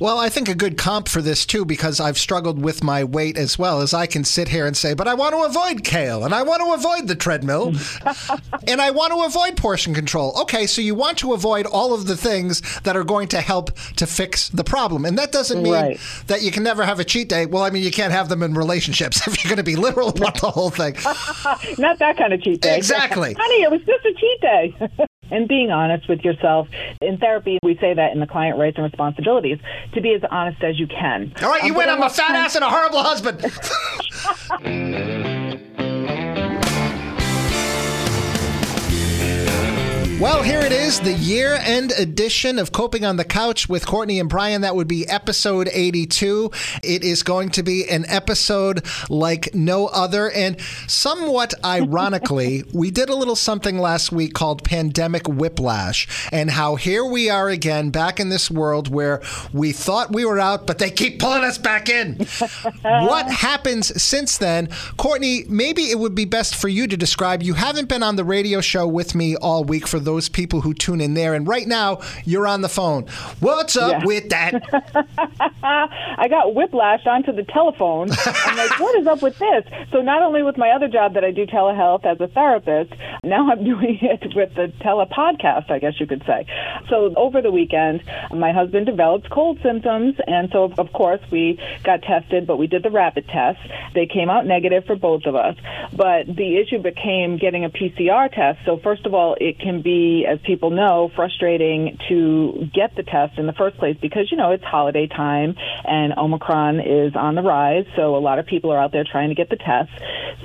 Well, I think a good comp for this too, because I've struggled with my weight as well, as I can sit here and say, but I want to avoid kale and I want to avoid the treadmill and I want to avoid portion control. Okay, so you want to avoid all of the things that are going to help to fix the problem. And that doesn't mean Right. that you can never have a cheat day. Well, I mean, you can't have them in relationships if you're going to be literal about the whole thing. Not that kind of cheat day. Exactly. Honey, it was just a cheat day. And being honest with yourself. In therapy, we say that in the client rights and responsibilities to be as honest as you can. All right, you Um, win. I'm a fat ass and a horrible husband. Well, here it is, the year end edition of Coping on the Couch with Courtney and Brian. That would be episode 82. It is going to be an episode like no other. And somewhat ironically, we did a little something last week called Pandemic Whiplash, and how here we are again back in this world where we thought we were out, but they keep pulling us back in. what happens since then? Courtney, maybe it would be best for you to describe. You haven't been on the radio show with me all week for those people who tune in there. And right now, you're on the phone. What's up Yeah. with that? I got whiplash onto the telephone. I'm like, what is up with this? So not only with my other job that I do telehealth as a therapist, now I'm doing it with the telepodcast, I guess you could say. So over the weekend, my husband developed cold symptoms, and so of course we got tested, but we did the rapid test. They came out negative for both of us, but the issue became getting a PCR test. So first of all, it can be, as people know, frustrating to get the test in the first place because you know it's holiday time and Omicron is on the rise, so a lot of people are out there trying to get the test.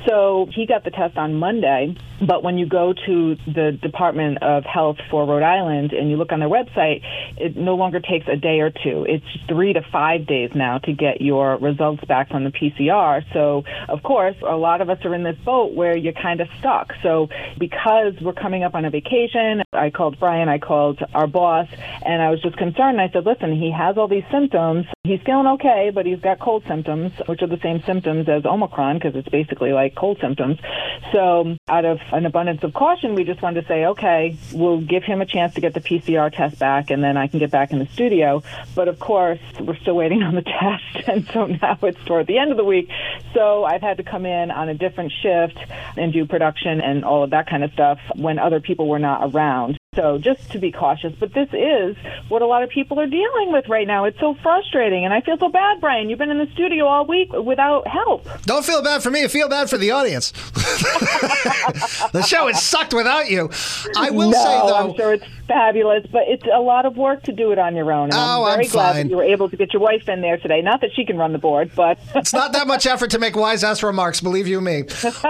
So he got the test on Monday, but when you go to the Department of Health for Rhode Island and you look on their website, it no longer takes a day or two. It's three to five days now to get your results back from the PCR. So, of course, a lot of us are in this boat where you're kind of stuck. So, because we're coming up on a vacation, I called Brian, I called our boss, and I was just concerned. I said, listen, he has all these symptoms. He's feeling okay, but he's got cold symptoms, which are the same symptoms as Omicron because it's basically like cold symptoms. So, out of an abundance of caution, we just wanted to say, okay, we'll give him a chance to get the PCR test back, and then I can get back in the studio. But of course, we're still waiting on the test, and so now it's toward the end of the week. So I've had to come in on a different shift and do production and all of that kind of stuff when other people were not around. So just to be cautious, but this is what a lot of people are dealing with right now. It's so frustrating, and I feel so bad, Brian. You've been in the studio all week without help. Don't feel bad for me. Feel bad for the audience. the show has sucked without you. I will no, say, though. I'm sure it's fabulous, but it's a lot of work to do it on your own. And Oh, I'm I'm very glad fine. that you were able to get your wife in there today. Not that she can run the board, but It's not that much effort to make wise ass remarks, believe you me.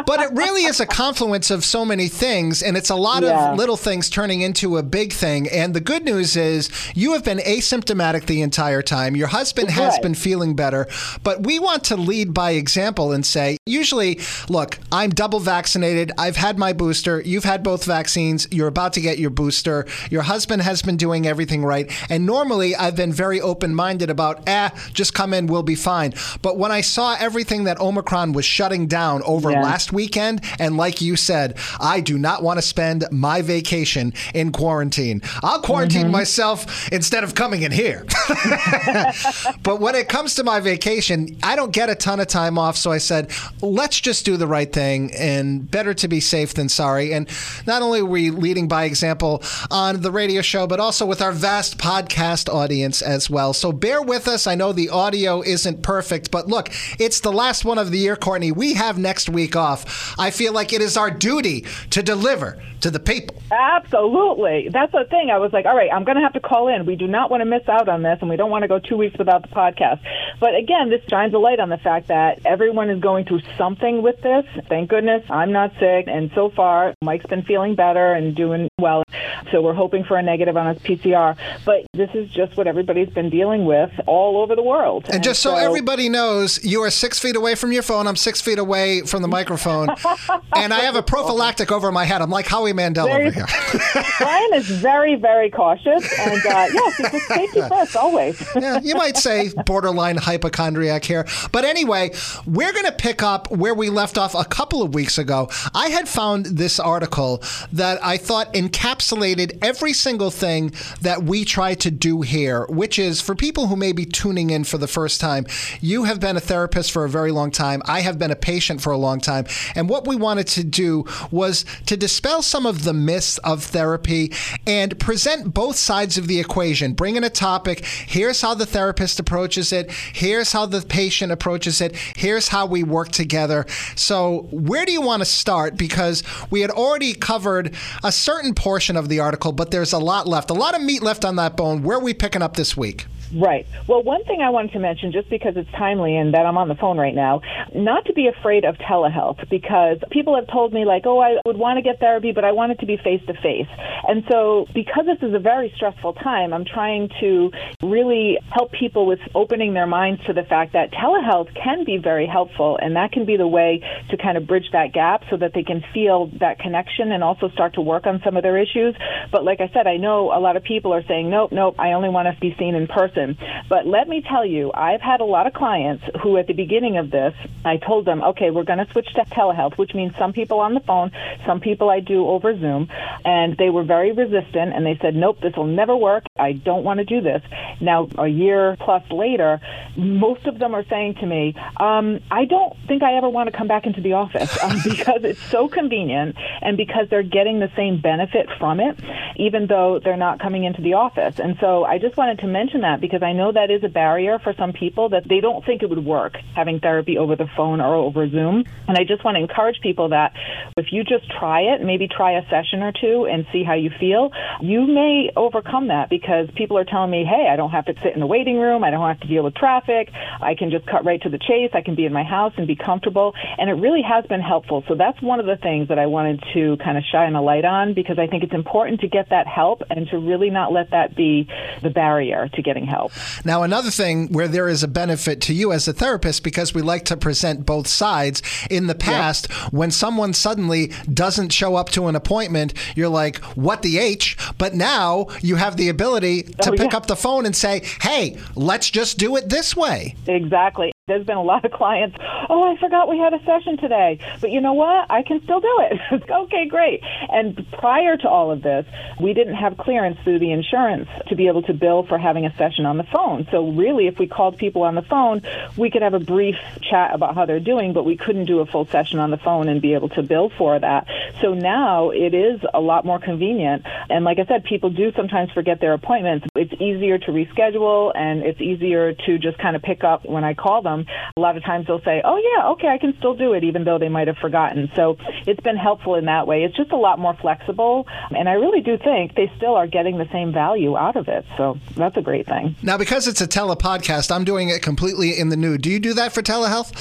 But it really is a confluence of so many things, and it's a lot Yeah. of little things turning into a big thing. And the good news is you have been asymptomatic the entire time. Your husband has Right. been feeling better, but we want to lead by example and say, usually, look, I'm double vaccinated. I've had my booster. You've had both vaccines. You're about to get your booster. Your husband has been doing everything right. And normally, I've been very open minded about, eh, just come in, we'll be fine. But when I saw everything that Omicron was shutting down over Yeah. last weekend, and like you said, I do not want to spend my vacation in quarantine. I'll quarantine mm-hmm. myself instead of coming in here. but when it comes to my vacation, I don't get a ton of time off. So I said, let's just do the right thing and better to be safe than sorry. And not only are we leading by example on the radio show, but also with our vast podcast audience as well. So bear with us. I know the audio isn't perfect, but look, it's the last one of the year, Courtney. We have next week off. I feel like it is our duty to deliver to the people. Absolutely. That's the thing. I was like, all right, I'm going to have to call in. We do not want to miss out on this, and we don't want to go two weeks without the podcast. But again, this shines a light on the fact that everyone is going through something with this. Thank goodness I'm not sick. And so far, Mike's been feeling better and doing well. So we're hoping for a negative on his PCR. But this is just what everybody's been dealing with all over the world. And just so, everybody knows, you are six feet away from your phone. I'm six feet away from the microphone. and I have a prophylactic over my head. I'm like Howie Mandel There over here. Brian is very, very cautious. And uh, yes, it's just safety first, always. yeah, you might say borderline hypochondriac here. But anyway, we're going to pick up where we left off a couple of weeks ago. I had found this article that I thought encapsulated every single thing that we try to do here, which is for people who may be tuning in for the first time, you have been a therapist for a very long time. I have been a patient for a long time. And what we wanted to do was to dispel some of the myths of therapy and present both sides of the equation. Bring in a topic. Here's how the therapist approaches it. Here's how the patient approaches it. Here's how we work together. So, where do you want to start? Because we had already covered a certain portion of the article, but there's a lot left, a lot of meat left on that bone. Where are we picking up this week? Right. Well, one thing I wanted to mention, just because it's timely and that I'm on the phone right now, not to be afraid of telehealth because people have told me, like, oh, I would want to get therapy, but I want it to be face to face. And so, because this is a very stressful time, I'm trying to really help people with opening their minds to the fact that telehealth can be very helpful, and that can be the way to kind of bridge that gap so that they can feel that connection and also start to work on some of their issues. But like I said, I know a lot of people are saying, nope, nope, I only want to be seen in person person. But let me tell you, I've had a lot of clients who, at the beginning of this, I told them, okay, we're going to switch to telehealth, which means some people on the phone, some people I do over Zoom, and they were very resistant and they said, nope, this will never work. I don't want to do this. Now, a year plus later, most of them are saying to me, um, I don't think I ever want to come back into the office um, because it's so convenient and because they're getting the same benefit from it, even though they're not coming into the office. And so I just wanted to mention that because I know that is a barrier for some people that they don't think it would work having therapy over the phone or over Zoom. And I just want to encourage people that if you just try it, maybe try a session or two and see how you feel, you may overcome that because people are telling me, hey, I don't have to sit in the waiting room. I don't have to deal with traffic. I can just cut right to the chase. I can be in my house and be comfortable. And it really has been helpful. So that's one of the things that I wanted to kind of shine a light on because I think it's important to get that help and to really not let that be the barrier to getting help help. Now, another thing where there is a benefit to you as a therapist, because we like to present both sides, in the past, when someone suddenly doesn't show up to an appointment, you're like, what the H? But now you have the ability to oh, pick yeah. up the phone and say, hey, let's just do it this way. Exactly. There's been a lot of clients, oh, I forgot we had a session today. But you know what? I can still do it. okay, great. And prior to all of this, we didn't have clearance through the insurance to be able to bill for having a session on the phone. So really, if we called people on the phone, we could have a brief chat about how they're doing, but we couldn't do a full session on the phone and be able to bill for that. So now it is a lot more convenient. And like I said, people do sometimes forget their appointments. It's easier to reschedule and it's easier to just kind of pick up when I call them them, a lot of times they'll say, oh, yeah, okay, I can still do it, even though they might have forgotten. So it's been helpful in that way. It's just a lot more flexible. And I really do think they still are getting the same value out of it. So that's a great thing. Now, because it's a telepodcast, I'm doing it completely in the nude. Do you do that for telehealth?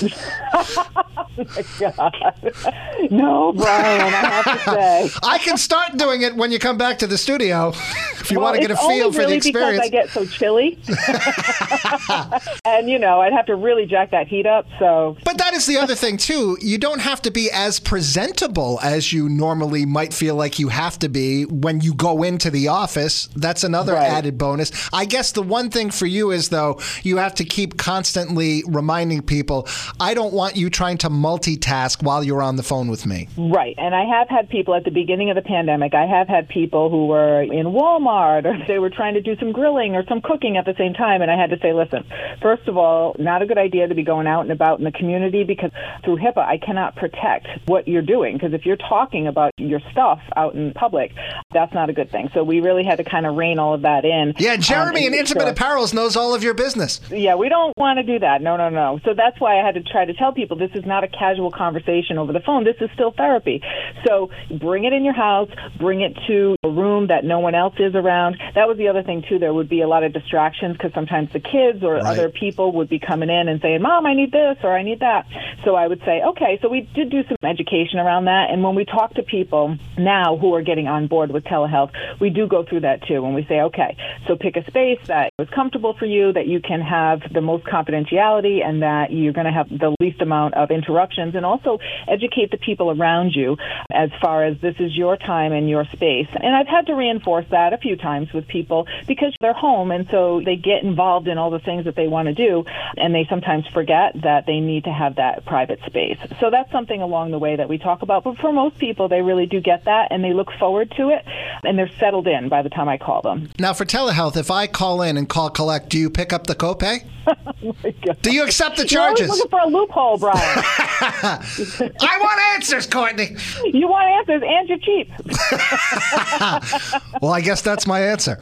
oh no, Brian, I have to say. I can start doing it when you come back to the studio if you well, want to get a feel for really the experience. Because I get so chilly. and, you know, I'd have to really really jack that heat up. So, but that is the other thing too. You don't have to be as presentable as you normally might feel like you have to be when you go into the office. That's another right. added bonus. I guess the one thing for you is though you have to keep constantly reminding people. I don't want you trying to multitask while you're on the phone with me. Right, and I have had people at the beginning of the pandemic. I have had people who were in Walmart or they were trying to do some grilling or some cooking at the same time, and I had to say, listen, first of all, not a good idea to be going out and about in the community because through HIPAA, I cannot protect what you're doing. Because if you're talking about your stuff out in public, that's not a good thing. So we really had to kind of rein all of that in. Yeah, Jeremy um, in Intimate sure. Apparels knows all of your business. Yeah, we don't want to do that. No, no, no. So that's why I had to try to tell people this is not a casual conversation over the phone. This is still therapy. So bring it in your house, bring it to a room that no one else is around. That was the other thing, too. There would be a lot of distractions because sometimes the kids or right. other people would be coming in and saying, Mom, I need this or I need that. So I would say, okay, so we did do some education around that. And when we talk to people now who are getting on board with telehealth, we do go through that too. When we say, okay, so pick a space that is comfortable for you, that you can have the most confidentiality, and that you're going to have the least amount of interruptions, and also educate the people around you as far as this is your time and your space. And I've had to reinforce that a few times with people because they're home and so they get involved in all the things that they want to do, and they sometimes forget that they need to have that private space. So that's something along the way that we talk about. But for most people, they really do get that, and they look forward to it, and they're settled in by the time I call them. Now, for telehealth, if I call in and call collect, do you pick up the copay? Oh do you accept the charges? You're looking for a loophole, Brian. I want answers, Courtney. You want answers, and you're cheap. well, I guess that's my answer.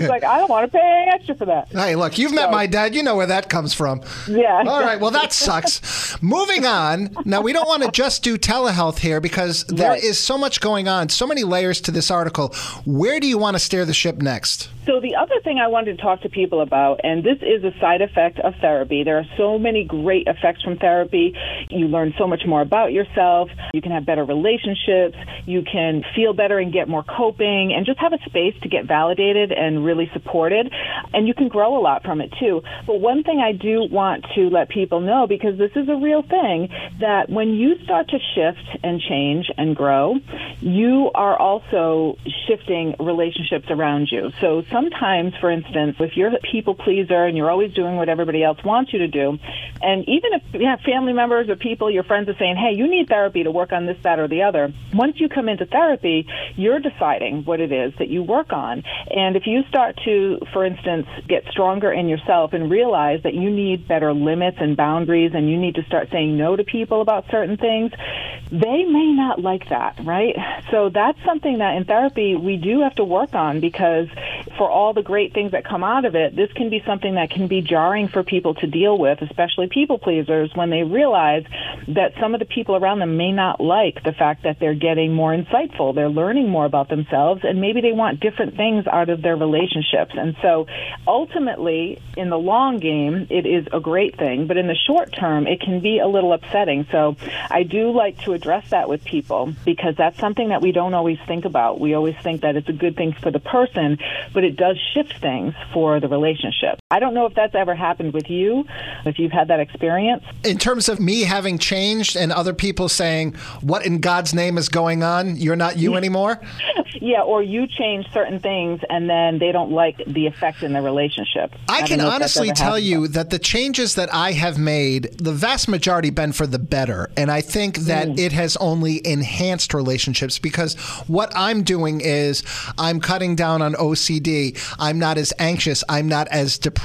Like I don't want to pay extra for that. Hey, look, you've so, met my dad. You know where that comes from. Yeah. All right. Well, that sucks. Moving on. Now, we don't want to just do telehealth here because there right. is so much going on, so many layers to this article. Where do you want to steer the ship next? So the other thing I wanted to talk to people about, and this is a side effect of therapy. There are so many great effects from therapy. You learn so much more about yourself. You can have better relationships. You can feel better and get more coping and just have a space to get validated and really supported. And you can grow a lot from it too. But one thing I do want to let people know, because this is a real thing, that when you start to shift and change and grow, you are also shifting relationships around you. So sometimes, for instance, if you're a people pleaser and you're always doing what everybody else wants you to do, and even if you have family members or people, your friends are saying, hey, you need therapy to work on this, that, or the other, once you come into therapy, you're deciding what it is that you work on. And if you start to, for instance, get stronger in yourself and realize that you need better limits and boundaries and you need to start saying no to people about certain things, they may not like that, right? So that's something that in therapy we do have to work on because for all the great things that come out of it, this can be something that can be jarring for people to deal with, especially people pleasers, when they realize that some of the people around them may not like the fact that they're getting more insightful, they're learning more about themselves, and maybe they want different things out of their relationships. And so ultimately, in the long game, it is a great thing, but in the short term, it can be a little upsetting. So I do like to address that with people because that's something that we don't always think about. We always think that it's a good thing for the person, but it does shift things for the relationship. I don't know if that's ever happened with you, if you've had that experience. In terms of me having changed and other people saying, What in God's name is going on? You're not you anymore? yeah, or you change certain things and then they don't like the effect in the relationship. I, I can honestly tell you that the changes that I have made, the vast majority been for the better. And I think that mm. it has only enhanced relationships because what I'm doing is I'm cutting down on OCD. I'm not as anxious. I'm not as depressed.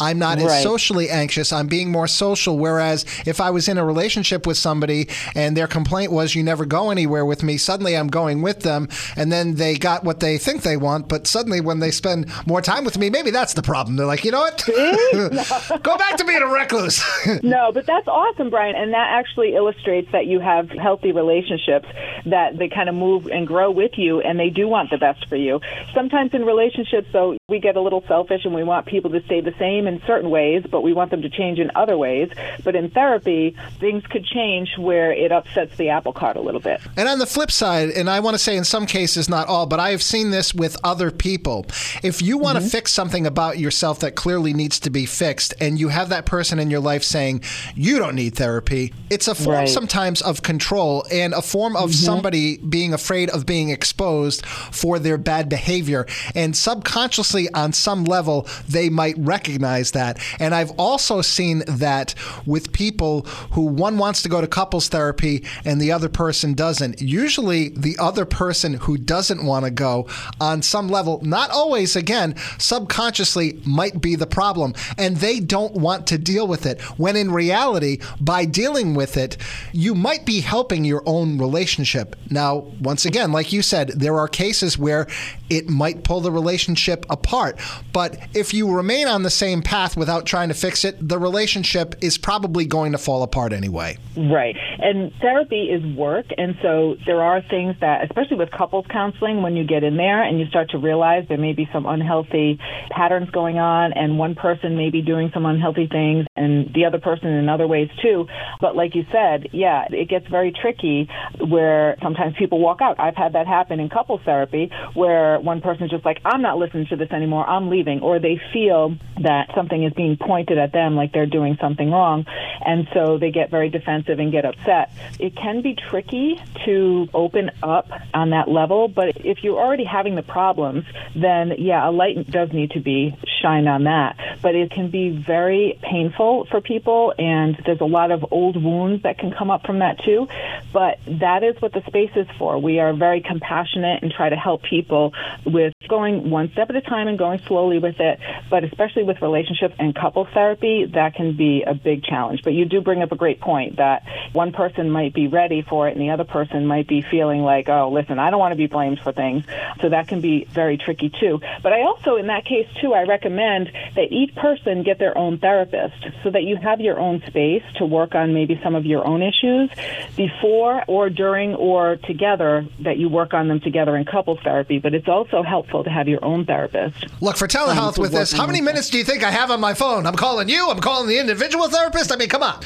I'm not right. as socially anxious. I'm being more social. Whereas if I was in a relationship with somebody and their complaint was, you never go anywhere with me, suddenly I'm going with them. And then they got what they think they want. But suddenly when they spend more time with me, maybe that's the problem. They're like, you know what? go back to being a recluse. no, but that's awesome, Brian. And that actually illustrates that you have healthy relationships that they kind of move and grow with you and they do want the best for you. Sometimes in relationships, though, we get a little selfish and we want people to stay the same in certain ways, but we want them to change in other ways. But in therapy, things could change where it upsets the apple cart a little bit. And on the flip side, and I want to say in some cases, not all, but I have seen this with other people. If you want mm-hmm. to fix something about yourself that clearly needs to be fixed, and you have that person in your life saying, you don't need therapy, it's a form right. sometimes of control and a form of mm-hmm. somebody being afraid of being exposed for their bad behavior. And subconsciously, on some level, they might recognize that. And I've also seen that with people who one wants to go to couples therapy and the other person doesn't. Usually, the other person who doesn't want to go, on some level, not always, again, subconsciously might be the problem. And they don't want to deal with it. When in reality, by dealing with it, you might be helping your own relationship. Now, once again, like you said, there are cases where it might pull the relationship apart. But if you remain on the same path without trying to fix it, the relationship is probably going to fall apart anyway. Right. And therapy is work. And so there are things that, especially with couples counseling, when you get in there and you start to realize there may be some unhealthy patterns going on, and one person may be doing some unhealthy things, and the other person in other ways too. But like you said, yeah, it gets very tricky where sometimes people walk out. I've had that happen in couples therapy where one person's just like, I'm not listening to this anymore, I'm leaving, or they feel that something is being pointed at them like they're doing something wrong. And so they get very defensive and get upset. It can be tricky to open up on that level, but if you're already having the problems, then yeah, a light does need to be shined on that. But it can be very painful for people, and there's a lot of old wounds that can come up from that too. But that is what the space is for. We are very compassionate and try to help people with going one step at a time and going slowly with it. But especially with relationship and couple therapy, that can be a big challenge. But you do bring up a great point that one person might be ready for it and the other person might be feeling like, oh, listen, I don't want to be blamed for things. So that can be very tricky too. But I also, in that case too, I recommend that each person get their own therapist so that you have your own space to work on maybe some of your own issues before or during or together that you work on them together in couples therapy. But it's also helpful to have your own therapist. Look, for telehealth um, with this, how many minutes do you think I have on my phone? I'm calling you, I'm calling the individual therapist. I mean, come on.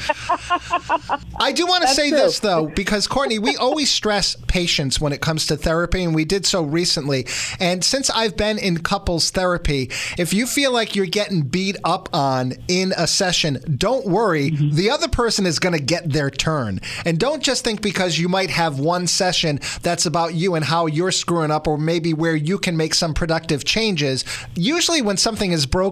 I do want to say true. this, though, because Courtney, we always stress patience when it comes to therapy, and we did so recently. And since I've been in couples therapy, if you feel like you're getting beat up on in a session, don't worry. Mm-hmm. The other person is going to get their turn. And don't just think because you might have one session that's about you and how you're screwing up, or maybe where you can make some productive changes. Usually, when something is broken,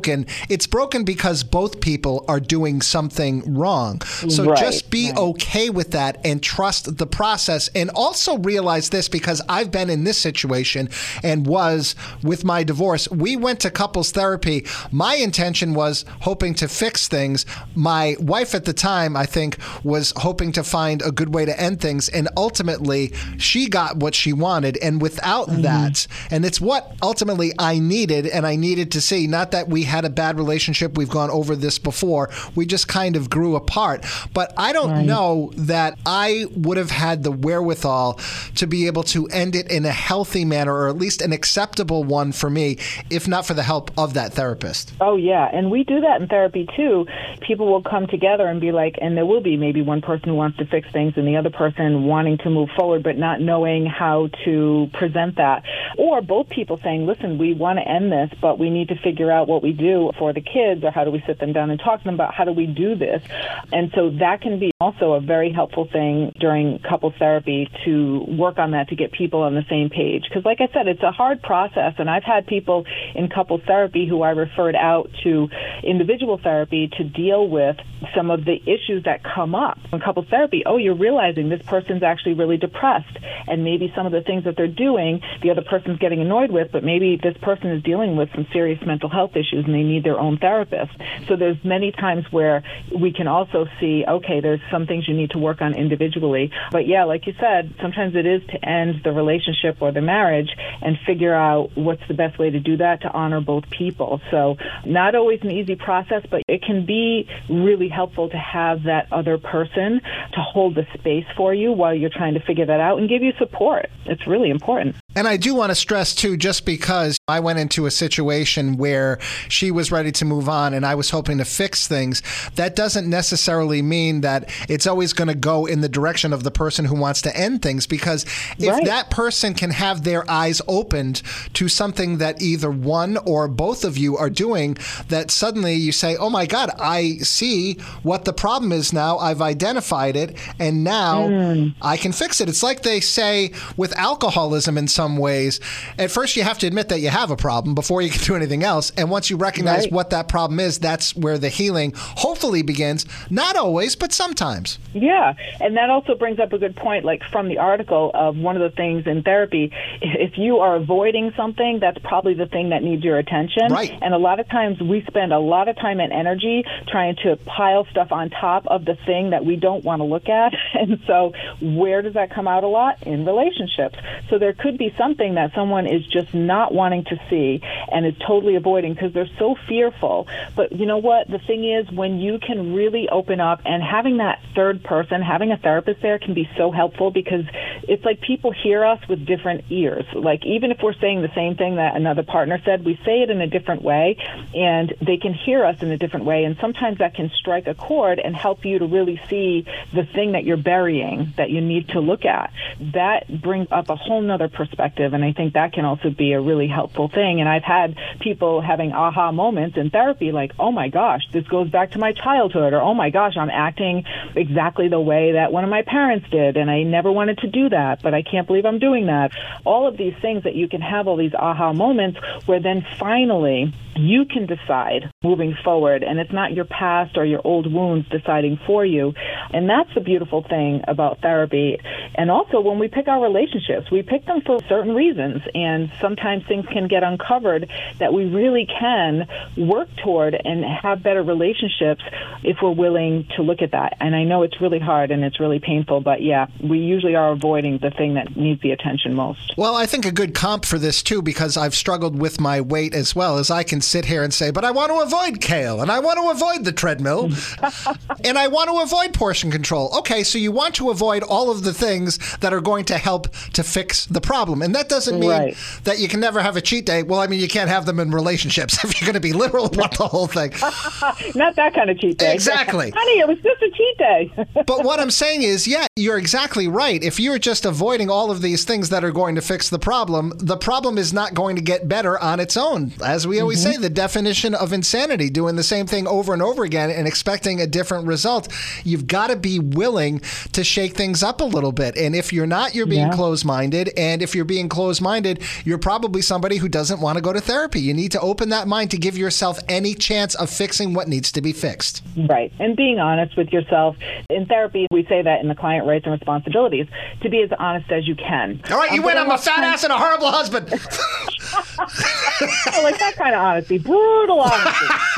it's broken because both people are doing something wrong. So right, just be right. okay with that and trust the process. And also realize this because I've been in this situation and was with my divorce. We went to couples therapy. My intention was hoping to fix things. My wife at the time, I think, was hoping to find a good way to end things. And ultimately, she got what she wanted. And without mm-hmm. that, and it's what ultimately I needed and I needed to see, not that we had a bad relationship, we've gone over this before, we just kind of grew apart. But I don't right. know that I would have had the wherewithal to be able to end it in a healthy manner or at least an acceptable one for me, if not for the help of that therapist. Oh, yeah. And we do that in therapy too. People will come together and be like, and there will be maybe one person who wants to fix things and the other person wanting to move forward, but not knowing how to present that. Or both people saying, listen, we want to end this, but we need to figure out what we do for the kids or how do we sit them down and talk to them about how do we do this. And so that can be also a very helpful thing during couples therapy to work on that to get people on the same page. Because, like I said, it's a hard process, and I've had people in couples therapy who I referred out to individual therapy to deal with some of the issues that come up in couples therapy. Oh, you're realizing this person's actually really depressed, and maybe some of the things that they're doing, the other person's getting annoyed with, but maybe this person is dealing with some serious mental health issues and they need their own therapist. So there's many times where we can also see, okay, there's some things you need to work on individually. But yeah, like you said, sometimes it is to end the relationship or the marriage and figure out what's the best way to do that to honor both people. So not always an easy process, but it can be really helpful to have that other person to hold the space for you while you're trying to figure that out and give you support. It's really important. And I do want to stress too, just because I went into a situation where she was ready to move on and I was hoping to fix things, that doesn't necessarily mean that it's always going to go in the direction of the person who wants to end things. Because if right. that person can have their eyes opened to something that either one or both of you are doing, that suddenly you say, oh my God, I see what the problem is now. I've identified it and now mm. I can fix it. It's like they say with alcoholism in some some ways. At first, you have to admit that you have a problem before you can do anything else. And once you recognize right. what that problem is, that's where the healing hopefully begins. Not always, but sometimes. Yeah. And that also brings up a good point, like from the article of one of the things in therapy, if you are avoiding something, that's probably the thing that needs your attention. Right. And a lot of times we spend a lot of time and energy trying to pile stuff on top of the thing that we don't want to look at. And so where does that come out a lot? In relationships. So there could be something that someone is just not wanting to see and is totally avoiding because they're so fearful. But you know what? The thing is, when you can really open up and having that third person, having a therapist there can be so helpful because it's like people hear us with different ears. Like even if we're saying the same thing that another partner said, we say it in a different way and they can hear us in a different way. And sometimes that can strike a chord and help you to really see the thing that you're burying that you need to look at. That brings up a whole nother perspective perspective. And I think that can also be a really helpful thing. And I've had people having aha moments in therapy like, oh my gosh, this goes back to my childhood, or oh my gosh, I'm acting exactly the way that one of my parents did, and I never wanted to do that, but I can't believe I'm doing that. All of these things that you can have all these aha moments where then finally you can decide moving forward, and it's not your past or your old wounds deciding for you. And that's the beautiful thing about therapy. And also, when we pick our relationships, we pick them for certain reasons, and sometimes things can get uncovered that we really can work toward and have better relationships if we're willing to look at that. And I know it's really hard and it's really painful, but yeah, we usually are avoiding the thing that needs the attention most. Well, I think a good comp for this too, because I've struggled with my weight as well, as I can sit here and say, but I want to avoid kale and I want to avoid the treadmill and I want to avoid portion control. Okay, so you want to avoid all of the things that are going to help to fix the problem. And that doesn't mean right. that you can never have a cheat day. Well, I mean, you can't have them in relationships if you're going to be literal about the whole thing. Not that kind of cheat day. Exactly. Honey, it was just a cheat day. but what I'm saying is, yeah, you're exactly right. If you're just avoiding all of these things that are going to fix the problem, the problem is not going to get better on its own. As we always mm-hmm. say, the definition of insanity, doing the same thing over and over again and expecting a different result. You've got to be willing to shake things up a little bit. And if you're not, you're being yeah. closed minded. And if you're being closed minded, you're probably somebody who doesn't want to go to therapy. You need to open that mind to give yourself any chance of fixing what needs to be fixed. Right. And being honest with yourself. In therapy, we say that in the client rights and responsibilities to be as honest as you can. All right, you um, win. I'm a fat time... ass and a horrible husband. like that kind of honesty, brutal honesty.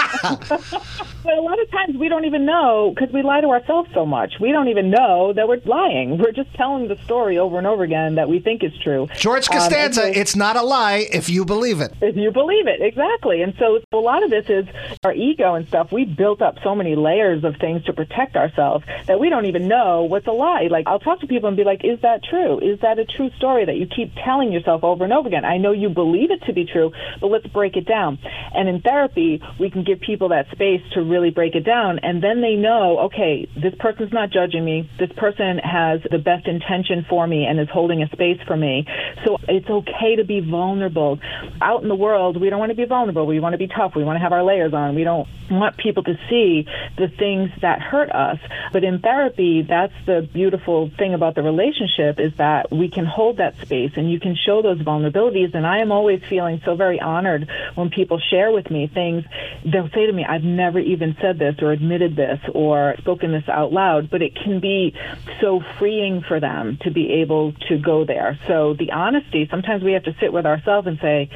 But a lot of times we don't even know because we lie to ourselves so much. We don't even know that we're lying. We're just telling the story over and over again that we think is true. George um, Costanza, um, so, it's not a lie if you believe it. If you believe it, exactly. And so a lot of this is our ego and stuff. We built up so many layers of things to protect ourselves that we don't even know what's a lie. Like I'll talk to people and be like, "Is that true? Is that a true story that you keep telling yourself over and over again?" I know you believe it to be true, but let's break it down. And in therapy, we can give people that space to really break it down. And then they know, okay, this person's not judging me. This person has the best intention for me and is holding a space for me. So it's okay to be vulnerable. Out in the world, we don't want to be vulnerable. We want to be tough. We want to have our layers on. We don't want people to see the things that hurt us. But in therapy, that's the beautiful thing about the relationship is that we can hold that space and you can show those vulnerabilities. And I am always feeling so very honored when people share with me things. They'll say to me, I've never even said this or admitted this or spoken this out loud, but it can be so freeing for them to be able to go there. So the honesty, sometimes we have to sit with ourselves and say,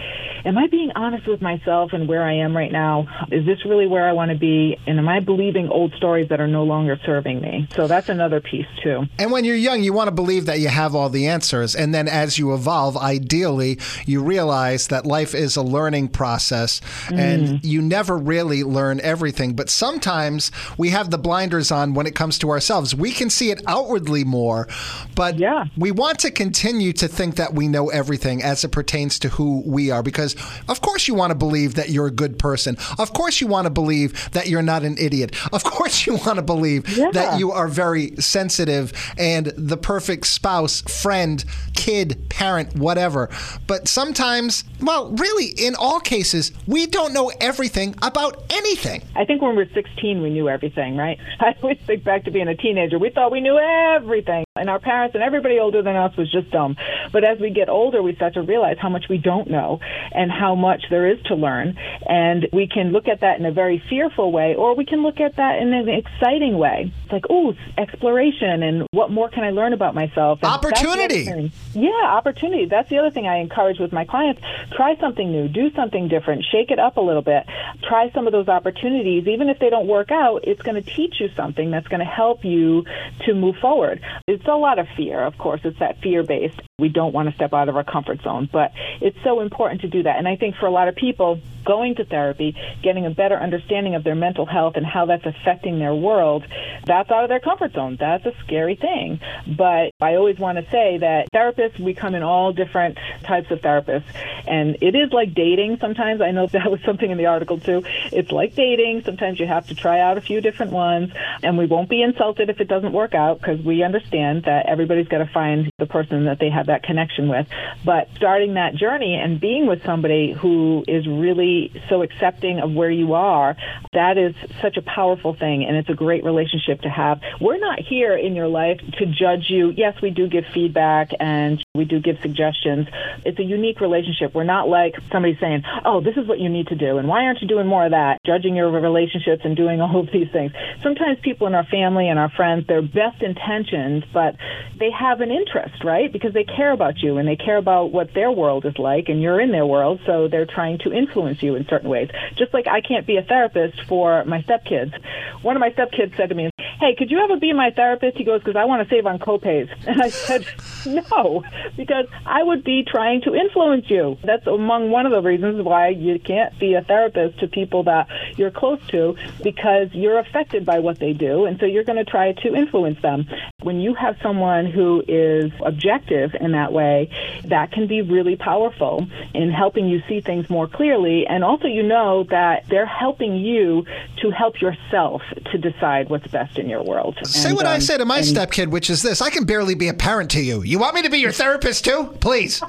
am I being honest with myself and where I am right now? Is this really where I want to be? And am I believing old stories that are no longer serving me? So that's another piece too. And when you're young, you want to believe that you have all the answers. And then as you evolve, ideally, you realize that life is a learning process mm. and you never really learn everything. But sometimes we have the blinders on when it comes to ourselves. We can see it outwardly more, but yeah. we want to continue to think that we know everything as it pertains to who we are because, of course, you want to believe that you're a good person. Of course, you want to believe that you're not an idiot. Of course, you want to believe yeah. that you are very sensitive and the perfect spouse, friend, kid, parent, whatever. But sometimes, well, really, in all cases, we don't know everything about anything. I think when we're 16, we knew everything, right? I always think back to being a teenager. We thought we knew everything, and our parents and everybody older than us was just dumb. But as we get older, we start to realize how much we don't know and how much there is to learn. And we can look at that in a very fearful way, or we can look at that in an exciting way. It's like, oh, exploration, and what more can I learn about myself? And opportunity. Yeah, opportunity. That's the other thing I encourage with my clients. Try something new, do something different, shake it up a little bit. Try some of those opportunities. Even if they don't work out, it's going to teach you something that's going to help you to move forward. It's a lot of fear, of course. It's that fear based. We don't want to step out of our comfort zone, but it's so important to do that. And I think for a lot of people, going to therapy, getting a better understanding of their mental health and how that's affecting their world, that's out of their comfort zone. That's a scary thing. But I always want to say that therapists, we come in all different types of therapists. And it is like dating sometimes. I know that was something in the article too. It's like dating. Sometimes you have to try out a few different ones. And we won't be insulted if it doesn't work out because we understand that everybody's got to find the person that they have that connection with. But starting that journey and being with somebody who is really so accepting of where you are, that is such a powerful thing and it's a great relationship to have. We're not here in your life to judge you. Yes, we do give feedback and we do give suggestions. It's a unique relationship. We're not like somebody saying, oh, this is what you need to do and why aren't you doing more of that? Judging your relationships and doing all of these things. Sometimes people in our family and our friends, they're best intentioned, but they have an interest, right? Because they care about you and they care about what their world is like and you're in their world, so they're trying to influence you in certain ways. Just like I can't be a therapist for my stepkids. One of my stepkids said to me, hey, could you ever be my therapist? He goes, because I want to save on copays. And I said, no, because I would be trying to influence you. That's among one of the reasons why you can't be a therapist to people that you're close to because you're affected by what they do. And so you're going to try to influence them. When you have someone who is objective in that way, that can be really powerful in helping you see things more clearly. And also, you know that they're helping you to help yourself to decide what's best in your world. Say And, what I um, say to my and- stepkid, which is this I can barely be a parent to you. You want me to be your therapist too? Please,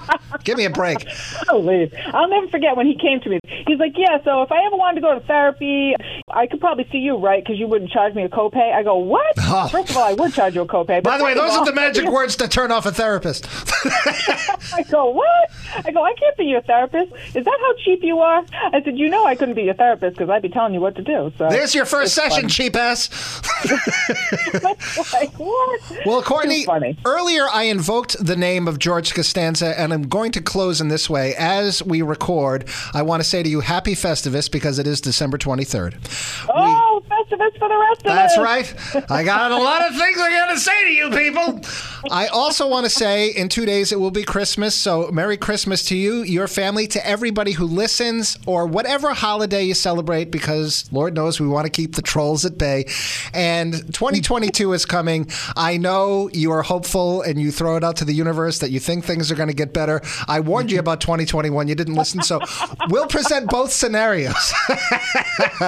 give me a break. Oh, please. I'll never forget when he came to me. He's like, Yeah, so if I ever wanted to go to therapy, I could probably see you, right? Because you wouldn't charge me a copay. I go, What? Oh. First of all, I would charge you a copay. By the way, those of are the all- magic words to turn off a therapist. I go, What? I go, I can't be your therapist. Is that how cheap you are? I said, You know, I couldn't be your therapist because I'd be telling you what to do. So There's your first session, funny. cheap ass. like, what? Well, Courtney, earlier I invoked the name of George Costanza, and I'm going to close in this way. As we record, I want to say to you, Happy Festivus, because it is December 23rd. Oh, Festivus for the rest of That's right. I got a lot of things I got to say to you people. I also want to say in two days it will be Christmas. So Merry Christmas to you, your family, to everybody who listens or whatever holiday you celebrate, because Lord knows we want to keep the trolls at bay. And 2022 is coming. I know you are hopeful and you throw it out to the universe that you think things are going to get better. I warned you about 2021. You didn't listen. So we'll present both scenarios.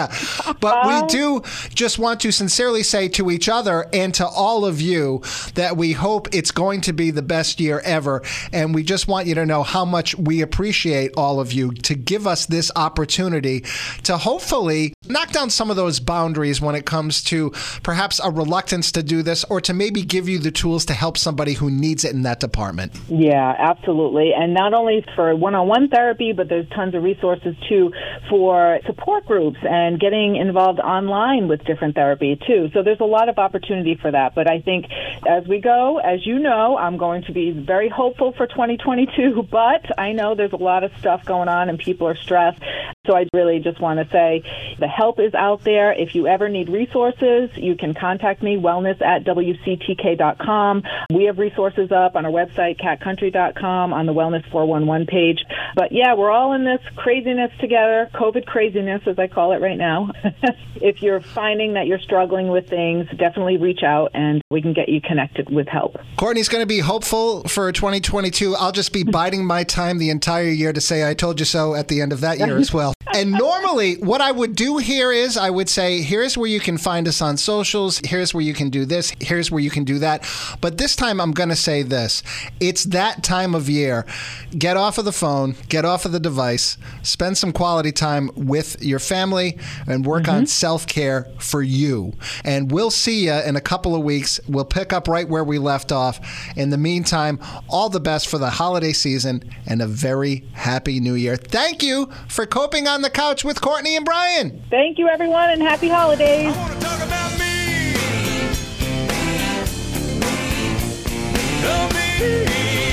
but we do just want to sincerely say to each other and to all of you that we hope it's going to be the best year ever. And we just want you to know how much we appreciate all of you to give us this opportunity to hopefully knock down some of those boundaries when it comes to perhaps a reluctance to do this or to maybe give you the tools to help somebody who needs it in that department. Yeah, absolutely. And not only for one on one therapy, but there's tons of resources too for support groups and getting involved online with different therapy too. So there's a lot of opportunity for that. But I think as we go, as you know, I'm going to be very hopeful for 2022, but I know there's a lot of stuff going on and people are stressed. So I really just want to say the help is out there. If you ever need resources, you can contact me, wellness at WCTK.com. We have resources up on our website, catcountry.com, on the Wellness 411 page. But yeah, we're all in this craziness together, COVID craziness, as I call it right now. if you're finding that you're struggling with things, definitely reach out and we can get you connected with help. Courtney's going to be hopeful for 2022. I'll just be biding my time the entire year to say I told you so at the end of that year as well. And normally, what I would do here is I would say, here's where you can find us on socials. Here's where you can do this. Here's where you can do that. But this time, I'm going to say this it's that time of year. Get off of the phone, get off of the device, spend some quality time with your family, and work on mm-hmm. self care there for you. And we'll see you in a couple of weeks. We'll pick up right where we left off. In the meantime, all the best for the holiday season and a very happy new year. Thank you for coping on the couch with Courtney and Brian. Thank you, everyone, and happy holidays. Me.